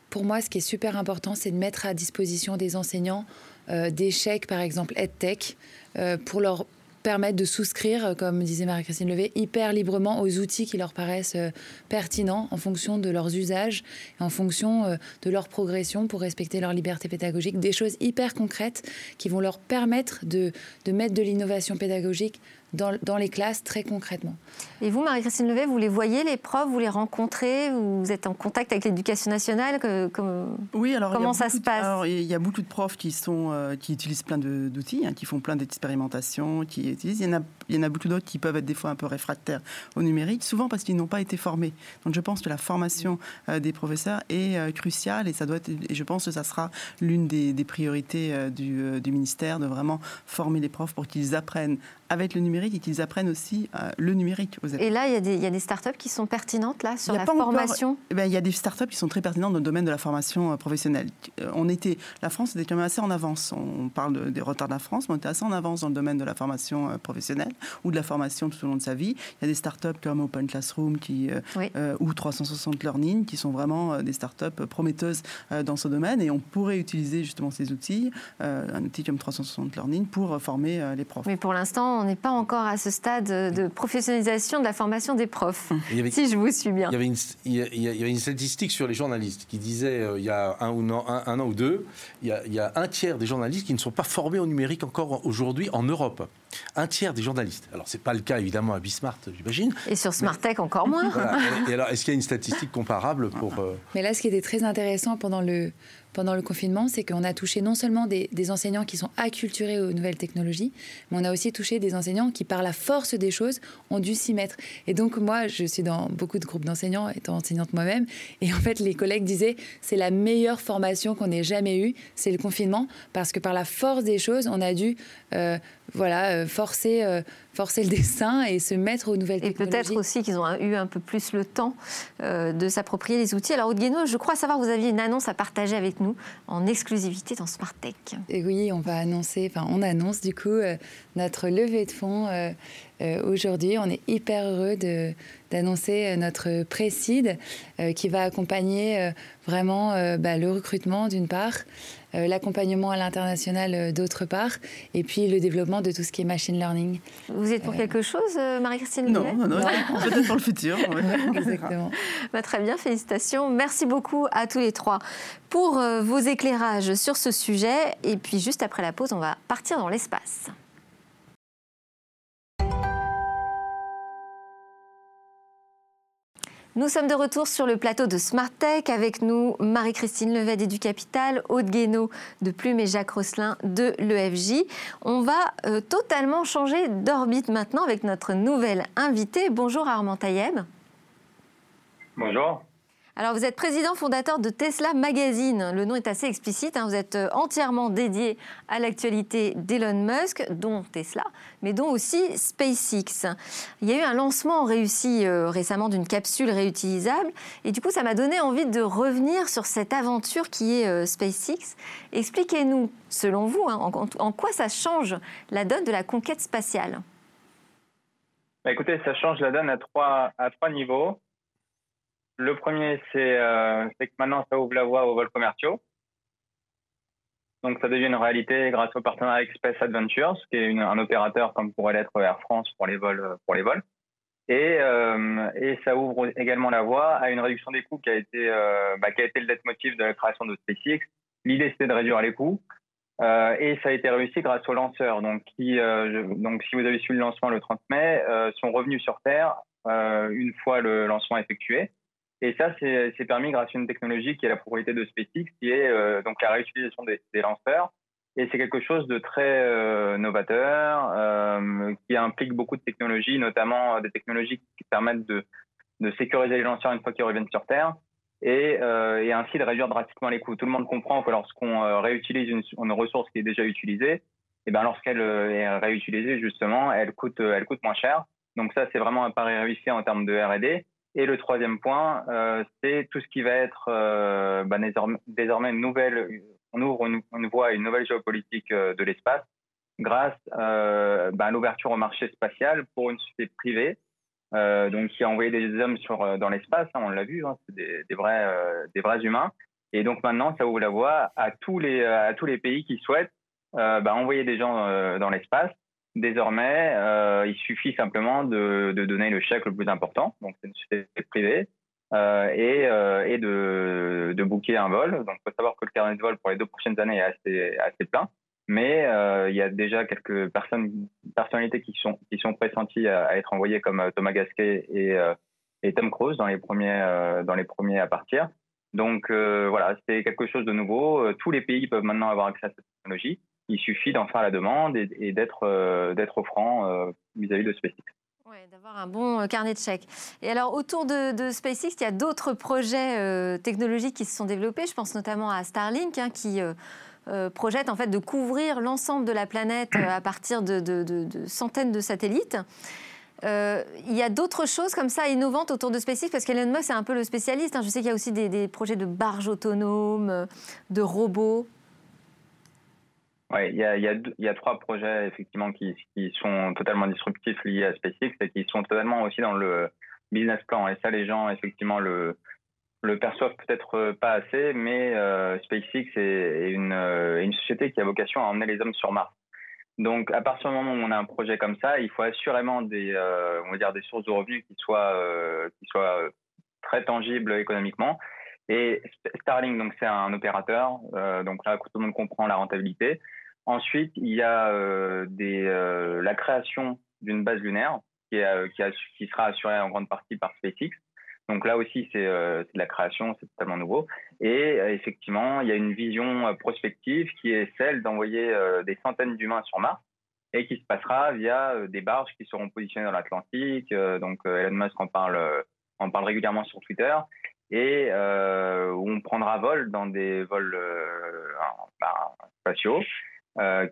pour moi, ce qui est super important, c'est de mettre à disposition des enseignants euh, des chèques, par exemple EdTech, euh, pour leur permettre de souscrire, comme disait Marie-Christine Levé, hyper librement aux outils qui leur paraissent pertinents en fonction de leurs usages, en fonction de leur progression pour respecter leur liberté pédagogique. Des choses hyper concrètes qui vont leur permettre de, de mettre de l'innovation pédagogique dans, les classes très concrètement. Et vous, Marie-Christine Levet, vous les voyez, les profs, vous les rencontrez, vous êtes en contact avec l'éducation nationale Oui, alors comment ça se passe alors, Il y a beaucoup de profs qui, sont, euh, qui utilisent plein d'outils, hein, qui font plein d'expérimentations, qui utilisent. Il y en a, il y en a beaucoup d'autres qui peuvent être des fois un peu réfractaires au numérique, souvent parce qu'ils n'ont pas été formés. Donc je pense que la formation euh, des professeurs est euh, cruciale et ça doit être, et je pense que ça sera l'une des, priorités du, du ministère de vraiment former les profs pour qu'ils apprennent avec le numérique et qu'ils apprennent aussi euh, le numérique aux Et là, il y, a des, il y, a des, startups qui sont pertinentes là sur la formation? eh ben, Il y a des startups qui sont très pertinentes dans le domaine de la formation euh, professionnelle. Euh, on était, la France était quand même assez en avance. On parle des retards de la France, mais on était assez en avance dans le domaine de la formation professionnelle ou de la formation tout au long de sa vie. Il y a des startups comme Open Classroom qui, ou 360 Learning qui sont vraiment des startups prometteuses dans ce domaine et on pourrait utiliser justement ces outils, un outil comme 360 Learning, pour former les profs. Mais pour l'instant, on n'est pas encore à ce stade de professionnalisation de la formation des profs, si je vous suis bien. Il y, avait une, il y avait une statistique sur les journalistes qui disait euh, il y a un, ou un, an ou deux, il y, a, un tiers des journalistes qui ne sont pas formés au numérique encore aujourd'hui en Europe. Un tiers des journalistes. Alors, ce n'est pas le cas évidemment à Bismart, j'imagine. Et sur Smartech, encore moins. Et, alors, est-ce qu'il y a une statistique comparable pour. Euh, Mais là, ce qui était très intéressant pendant le, pendant le confinement, c'est qu'on a touché non seulement des, enseignants qui sont acculturés aux nouvelles technologies, mais on a aussi touché des enseignants qui, par la force des choses, ont dû s'y mettre. Et donc, moi, je suis dans beaucoup de groupes d'enseignants, étant enseignante moi-même, et en fait, les collègues disaient, c'est la meilleure formation qu'on ait jamais eue, c'est le confinement, parce que par la force des choses, on a dû euh, voilà, euh, forcer, euh, forcer le dessin et se mettre aux nouvelles technologies. Et peut-être aussi qu'ils ont eu un peu plus le temps de s'approprier les outils. Alors, Aude je crois savoir que vous aviez une annonce à partager avec nous en exclusivité dans Smart Tech. Et oui, on va annoncer, enfin, on annonce du coup notre levée de fonds aujourd'hui. On est hyper heureux d'annoncer notre précide qui va accompagner vraiment bah, le recrutement d'une part, euh, l'accompagnement à l'international euh, d'autre part, et puis le développement de tout ce qui est machine learning. Vous êtes pour euh, quelque chose, Marie-Christine Non, non, non, peut-être pour le futur. Exactement. Bah, très bien, félicitations. Merci beaucoup à tous les trois pour vos éclairages sur ce sujet. Et puis juste après la pause, on va partir dans l'espace. Nous sommes de retour sur le plateau de Smart Tech avec nous Marie-Christine Levet du Capital, Aude Guénaud de Plume et Jacques Rosselin de l'EFJ. On va euh, totalement changer d'orbite maintenant avec notre nouvelle invitée. Bonjour Armand Taïeb. Bonjour. Alors, vous êtes président fondateur de Tesla Magazine. Le nom est assez explicite. Hein. Vous êtes euh, entièrement dédié à l'actualité d'Elon Musk, dont Tesla, mais dont aussi SpaceX. Il y a eu un lancement réussi euh, récemment d'une capsule réutilisable. Et du coup, ça m'a donné envie de revenir sur cette aventure qui est euh, SpaceX. Expliquez-nous, selon vous, hein, en, quoi ça change la donne de la conquête spatiale? Bah, Écoutez, ça change la donne à trois, à trois niveaux. Le premier, c'est euh, que maintenant, ça ouvre la voie aux vols commerciaux. Donc, ça devient une réalité grâce au partenariat Space Adventures, qui est un opérateur comme pourrait l'être Air France pour les vols. Et, euh, et, ça ouvre également la voie à une réduction des coûts qui a été, euh, bah, qui le leitmotiv de la création de SpaceX. L'idée, c'était de réduire les coûts. Euh, et ça a été réussi grâce aux lanceurs. Donc, qui, euh, si vous avez suivi le lancement le 30 mai, euh, sont revenus sur Terre une fois le lancement effectué. Et ça, c'est permis grâce à une technologie qui est la propriété de SpaceX, qui est donc la réutilisation des, lanceurs. Et c'est quelque chose de très novateur, qui implique beaucoup de technologies, notamment des technologies qui permettent de, sécuriser les lanceurs une fois qu'ils reviennent sur Terre et, euh, ainsi de réduire drastiquement les coûts. Tout le monde comprend que lorsqu'on euh, réutilise une, ressource qui est déjà utilisée, et eh ben lorsqu'elle euh, est réutilisée justement, euh, elle coûte moins cher. Donc ça, c'est vraiment un pari réussi en termes de R&D. Et le troisième point, euh, c'est tout ce qui va être euh, bah, désormais, une nouvelle, on ouvre une, une voie à une nouvelle géopolitique de l'espace grâce bah, à l'ouverture au marché spatial pour une société privée euh, donc qui a envoyé des hommes sur, euh, dans l'espace, hein, on l'a vu, hein, c'est des, vrais, euh, des vrais humains. Et donc maintenant, ça ouvre la voie à tous les, à tous les pays qui souhaitent euh, bah, envoyer des gens euh, dans l'espace. Désormais, euh, il suffit simplement de, de, donner le chèque le plus important, donc c'est une société privée, et, et de, de booker un vol. Donc il faut savoir que le carnet de vol pour les deux prochaines années est assez, assez plein mais euh, il y a déjà quelques personnes, personnalités qui sont, qui sont pressenties à, être envoyées comme euh, Thomas Gasquet et, euh, et Tom Cruise dans les premiers, euh, dans les premiers à partir. Donc euh, voilà, c'est quelque chose de nouveau. Tous les pays peuvent maintenant avoir accès à cette technologie. Il suffit d'en faire la demande et, d'être d'être franc vis-à-vis de SpaceX. Oui, d'avoir un bon carnet de chèques. Et alors, autour de, SpaceX, il y a d'autres projets euh, technologiques qui se sont développés. Je pense notamment à Starlink, hein, qui euh, euh, projette en fait de couvrir l'ensemble de la planète euh, à partir de, centaines de satellites. Euh, il y a d'autres choses comme ça innovantes autour de SpaceX parce qu'Elon Musk est un peu le spécialiste. Hein. Je sais qu'il y a aussi des, projets de barges autonomes, de robots. Oui, il y a, trois projets effectivement qui, sont totalement disruptifs liés à SpaceX et qui sont totalement aussi dans le business plan. Et ça, les gens effectivement le, le perçoivent peut-être euh, pas assez, mais euh, SpaceX est, une, euh, une, société qui a vocation à emmener les hommes sur Mars. Donc, à partir du moment où on a un projet comme ça, il faut assurément des, on va dire des sources de revenus qui soient, qui soient très tangibles économiquement. Et Starlink, donc c'est un opérateur, donc là tout le monde comprend la rentabilité. Ensuite, il y a des, la création d'une base lunaire qui, est, qui, a, qui sera assurée en grande partie par SpaceX. Donc là aussi, c'est euh, de la création, c'est totalement nouveau. Et euh, effectivement, il y a une vision euh, prospective qui est celle d'envoyer euh, des centaines d'humains sur Mars et qui se passera via euh, des barges qui seront positionnées dans l'Atlantique. Euh, donc Elon Musk en parle, en parle régulièrement sur Twitter et où on prendra vol dans des vols bah, spatiaux.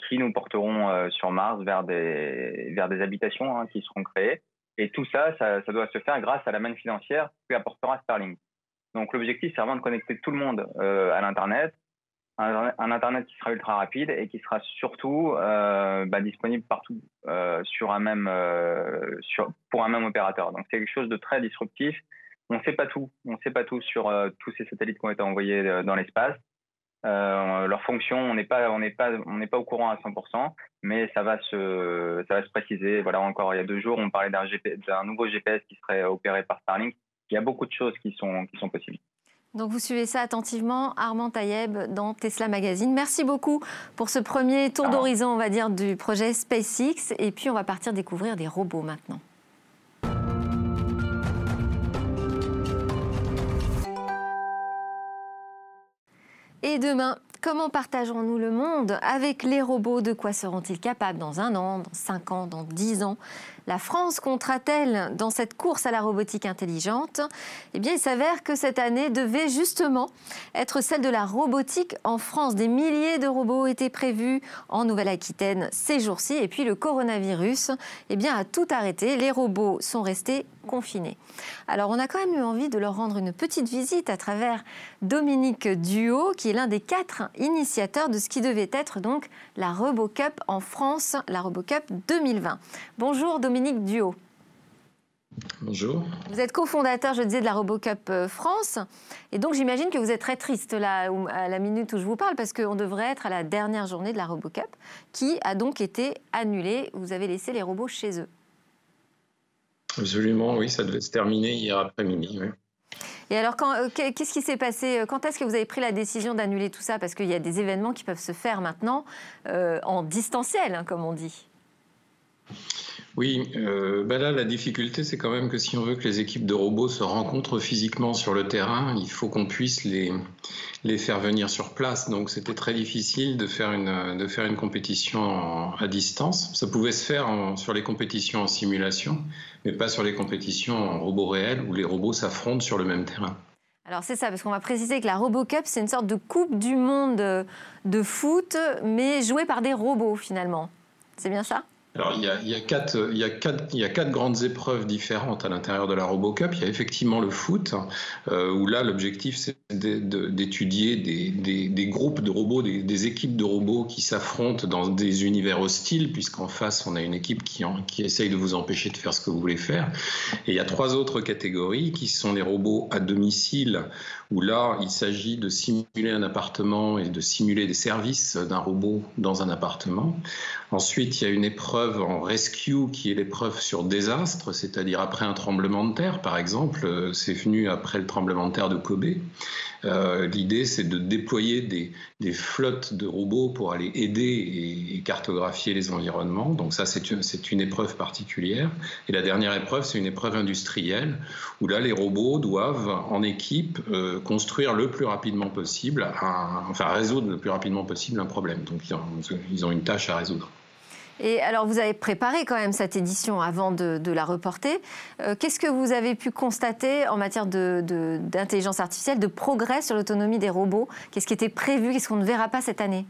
Qui nous porteront sur Mars vers des, habitations hein, qui seront créées et tout ça, ça, doit se faire grâce à la manne financière qu'apportera Starlink. Donc l'objectif, c'est vraiment de connecter tout le monde euh, à l'Internet, un, Internet qui sera ultra rapide et qui sera surtout euh, bah, disponible partout euh, sur un même, euh, pour un même opérateur. Donc c'est quelque chose de très disruptif. On ne sait pas tout. On sait pas tout sur euh, tous ces satellites qui ont été envoyés euh, dans l'espace. Euh, leur fonction, on n'est pas, on n'est pas, on n'est pas au courant à 100%, mais ça va se, ça va se préciser. Voilà, encore il y a deux jours, on parlait d'un, d'un nouveau GPS qui serait opéré par Starlink. Il y a beaucoup de choses qui sont, qui sont possibles. Donc vous suivez ça attentivement, Armand Taïeb dans Tesla Magazine. Merci beaucoup pour ce premier tour d'horizon, on va dire, du projet SpaceX. Et puis on va partir découvrir des robots maintenant. Et demain, comment partagerons-nous le monde avec les robots? De quoi seront-ils capables dans un an, dans cinq ans, dans dix ans? La France comptera-t-elle dans cette course à la robotique intelligente? Eh bien, il s'avère que cette année devait justement être celle de la robotique en France. Des milliers de robots étaient prévus en Nouvelle-Aquitaine ces jours-ci. Et puis, le coronavirus eh bien, a tout arrêté. Les robots sont restés confinés. Alors, on a quand même eu envie de leur rendre une petite visite à travers Dominique Duo, qui est l'un des quatre initiateurs de ce qui devait être donc la RoboCup en France, la RoboCup 2020. Bonjour Dominique Dominique Duo. Bonjour. Vous êtes cofondateur, je disais, de la RoboCup euh, France. Et donc, j'imagine que vous êtes très triste là, à la minute où je vous parle, parce qu'on devrait être à la dernière journée de la RoboCup, qui a donc été annulée. Vous avez laissé les robots chez eux. Absolument, oui, ça devait se terminer hier après-midi. Et alors, euh, qu'est-ce qui s'est passé Quand est-ce que vous avez pris la décision d'annuler tout ça? Parce qu'il y a des événements qui peuvent se faire maintenant euh, en distanciel, hein, comme on dit. Oui, euh, bah là, la difficulté, c'est quand même que si on veut que les équipes de robots se rencontrent physiquement sur le terrain, il faut qu'on puisse les, les faire venir sur place. Donc, c'était très difficile de faire une, de faire une compétition à distance. Ça pouvait se faire sur les compétitions en simulation, mais pas sur les compétitions en robots réels où les robots s'affrontent sur le même terrain. Alors c'est ça, parce qu'on va préciser que la RoboCup, c'est une sorte de coupe du monde de foot, mais jouée par des robots finalement. C'est bien ça? Alors, il y, a, quatre, grandes épreuves différentes à l'intérieur de la RoboCup. Il y a effectivement le foot, euh, où là, l'objectif, c'est d'étudier des, groupes de robots, des, équipes de robots qui s'affrontent dans des univers hostiles, puisqu'en face, on a une équipe qui essaye de vous empêcher de faire ce que vous voulez faire. Et il y a trois autres catégories, qui sont les robots à domicile, où là, il s'agit de simuler un appartement et de simuler des services d'un robot dans un appartement. Ensuite, il y a une épreuve en rescue qui est l'épreuve sur désastre, c'est-à-dire après un tremblement de terre, par exemple. Euh, c'est venu après le tremblement de terre de Kobe. Euh, l'idée, c'est de déployer des, flottes de robots pour aller aider et, cartographier les environnements. Donc ça, c'est une, épreuve particulière. Et la dernière épreuve, c'est une épreuve industrielle, où là, les robots doivent, en équipe, euh, construire le plus rapidement possible, enfin résoudre le plus rapidement possible un problème. Donc ils ont une tâche à résoudre. Et alors, vous avez préparé quand même cette édition avant de, la reporter. Euh, qu'est-ce que vous avez pu constater en matière d'intelligence artificielle, de progrès sur l'autonomie des robots? Qu'est-ce qui était prévu? Qu'est-ce qu'on ne verra pas cette année?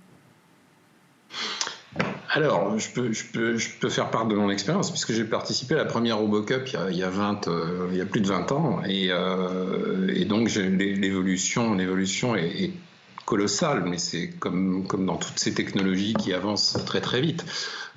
Alors, je peux, faire part de mon expérience, puisque j'ai participé à la première RoboCup il y a, il y a, 20, euh, plus de 20 ans, et, euh, donc l'évolution est, est colossale, mais c'est comme, comme dans toutes ces technologies qui avancent très très vite.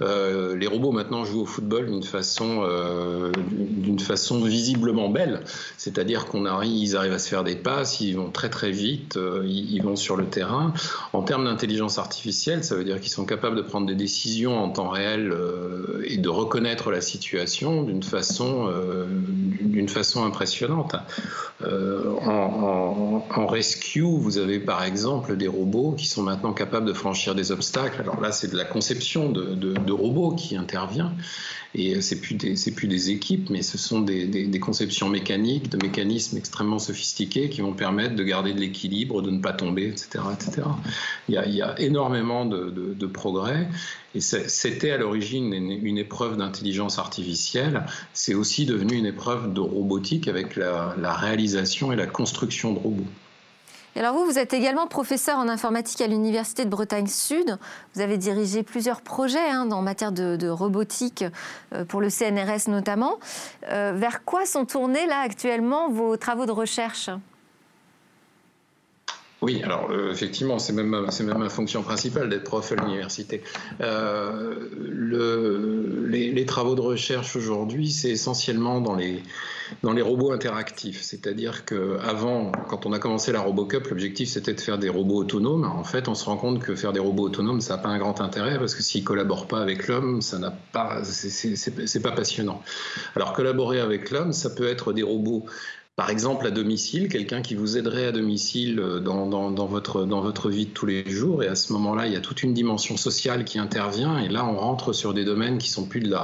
Euh, les robots maintenant jouent au football d'une façon, euh, d'une façon visiblement belle, c'est-à-dire qu'on arrive, ils arrivent à se faire des passes, ils vont très très vite, euh, ils, vont sur le terrain. En termes d'intelligence artificielle, ça veut dire qu'ils sont capables de prendre des décisions en temps réel et de reconnaître la situation d'une façon, d'une façon impressionnante. En, rescue, vous avez par exemple des robots qui sont maintenant capables de franchir des obstacles. Alors là, c'est de la conception de de robots qui intervient. Et c'est plus des, plus des équipes, mais ce sont des, conceptions mécaniques, de mécanismes extrêmement sophistiqués qui vont permettre de garder de l'équilibre, de ne pas tomber, etc. etc. Il, y a, il y a énormément de, progrès. Et c'était à l'origine une, épreuve d'intelligence artificielle. C'est aussi devenu une épreuve de robotique avec la réalisation et la construction de robots alors vous, vous êtes également professeur en informatique à l'Université de Bretagne Sud. Vous avez dirigé plusieurs projets hein, en matière de, robotique euh, pour le CNRS notamment. Euh, vers quoi sont tournés là actuellement vos travaux de recherche? Oui, alors euh, effectivement, c'est même, même ma fonction principale d'être prof à l'université. le, les, travaux de recherche aujourd'hui, c'est essentiellement dans les, dans les robots interactifs. C'est-à-dire qu'avant, quand on a commencé la RoboCup, l'objectif c'était de faire des robots autonomes. En fait, on se rend compte que faire des robots autonomes, ça n'a pas un grand intérêt parce que s'ils collaborent pas avec l'homme, ça n'a pas, c'est pas passionnant. Alors collaborer avec l'homme, ça peut être des robots par exemple à domicile, quelqu'un qui vous aiderait à domicile euh, dans, votre, dans votre vie de tous les jours. Et à ce moment-là, il y a toute une dimension sociale qui intervient. Et là, on rentre sur des domaines qui sont de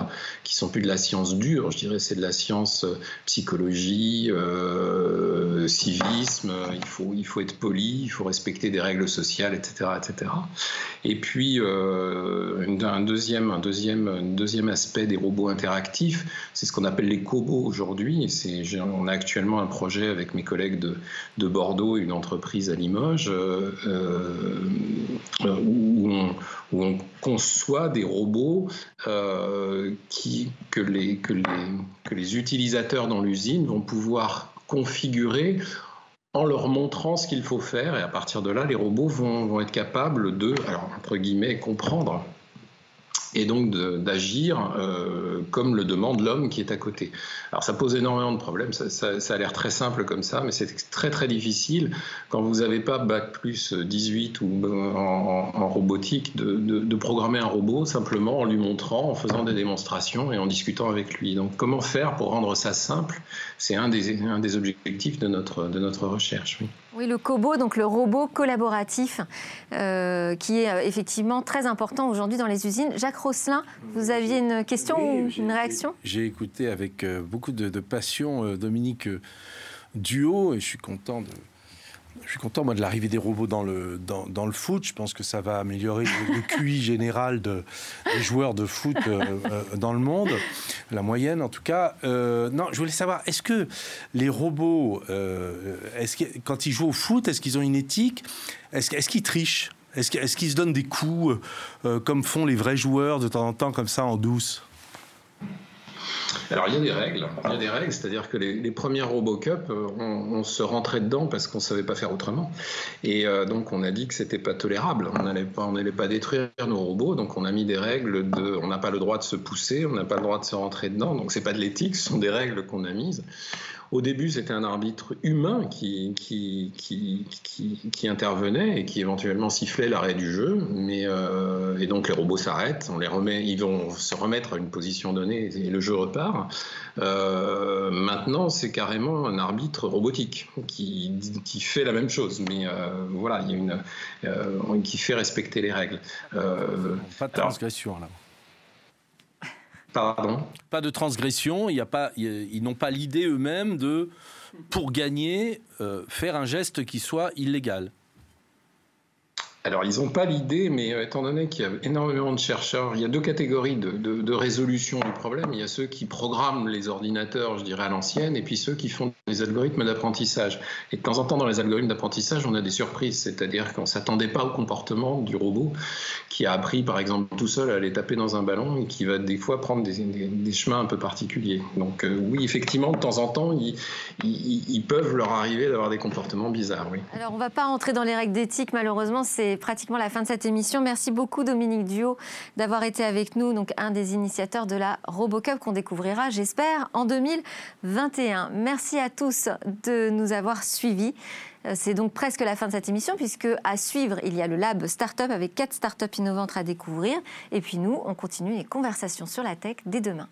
sont plus de la science dure. Je dirais, c'est de la science euh, psychologie, euh, civisme. Il faut, il faut être poli, il faut respecter des règles sociales, etc., etc. Et puis, un, deuxième, un, deuxième, un deuxième aspect des robots interactifs, c'est ce qu'on appelle les cobots aujourd'hui. On a actuellement un projet avec mes collègues de, de Bordeaux, une entreprise à Limoges, euh, euh, où, on, conçoit des robots que, les, utilisateurs dans l'usine vont pouvoir configurer en leur montrant ce qu'il faut faire. Et à partir de là, les robots vont, être capables de, entre guillemets, comprendre et donc d'agir euh, comme le demande l'homme qui est à côté. Alors ça pose énormément de problèmes, ça, a l'air très simple comme ça, mais c'est très très difficile quand vous n'avez pas Bac plus 18 ou en, robotique de, de, programmer un robot simplement en lui montrant, en faisant des démonstrations et en discutant avec lui. Donc comment faire pour rendre ça simple? C'est un des, un des objectifs de notre, de notre recherche. Oui. Oui, le COBO, donc le robot collaboratif, euh, qui est euh, effectivement très important aujourd'hui dans les usines. Jacques Rosselin, vous aviez une question ou une réaction? J'ai écouté avec euh, beaucoup de, de passion Dominique Duo et je suis content de, je suis content moi de l'arrivée des robots dans le, dans, le foot. Je pense que ça va améliorer le, QI général de, des joueurs de foot euh, euh, dans le monde, la moyenne en tout cas. Euh, non, je voulais savoir, est-ce que les robots, quand ils jouent au foot, est-ce qu'ils ont une éthique? Est-ce est qu'ils trichent? Est-ce qu'ils se donnent des coups comme font les vrais joueurs de temps en temps comme ça en douce? Alors il y a des règles, il y a des règles, c'est-à-dire que les, premières RoboCup, euh, on, se rentrait dedans parce qu'on savait pas faire autrement, et euh, donc on a dit que c'était pas tolérable, on n'allait pas, on pas détruire nos robots, donc on a mis des règles de, on n'a pas le droit de se pousser, on n'a pas le droit de se rentrer dedans, donc c'est pas de l'éthique, ce sont des règles qu'on a mises. Au début, c'était un arbitre humain qui, qui, qui, intervenait et qui éventuellement sifflait l'arrêt du jeu. Mais, euh, et donc les robots s'arrêtent, on les remet, ils vont se remettre à une position donnée et le jeu repart. Euh, maintenant, c'est carrément un arbitre robotique qui, qui, fait la même chose, mais euh, voilà, il y a une, qui fait respecter les règles. pas de transgression là. Pas de transgression, a pas, ils n'ont pas l'idée eux-mêmes de, pour gagner, euh, faire un geste qui soit illégal. Alors, ils n'ont pas l'idée, mais euh, étant donné qu'il y a énormément de chercheurs, il y a deux catégories de, résolution du problème. Il y a ceux qui programment les ordinateurs, je dirais, à l'ancienne, et puis ceux qui font des algorithmes d'apprentissage. Et de temps en temps, dans les algorithmes d'apprentissage, on a des surprises, c'est-à-dire qu'on ne s'attendait pas au comportement du robot qui a appris, par exemple, tout seul à aller taper dans un ballon et qui va des fois prendre des, chemins un peu particuliers. Donc, euh, oui, effectivement, de temps en temps, ils, peuvent leur arriver d'avoir des comportements bizarres. Alors, on ne va pas rentrer dans les règles d'éthique, malheureusement, c'est pratiquement la fin de cette émission. Merci beaucoup Dominique Duo d'avoir été avec nous, donc un des initiateurs de la RoboCup qu'on découvrira, j'espère, en 2021. Merci à tous de nous avoir suivis. Euh, c'est donc presque la fin de cette émission puisque à suivre, il y a le lab Startup avec quatre startups innovantes à découvrir. Et puis nous, on continue les conversations sur la tech dès demain.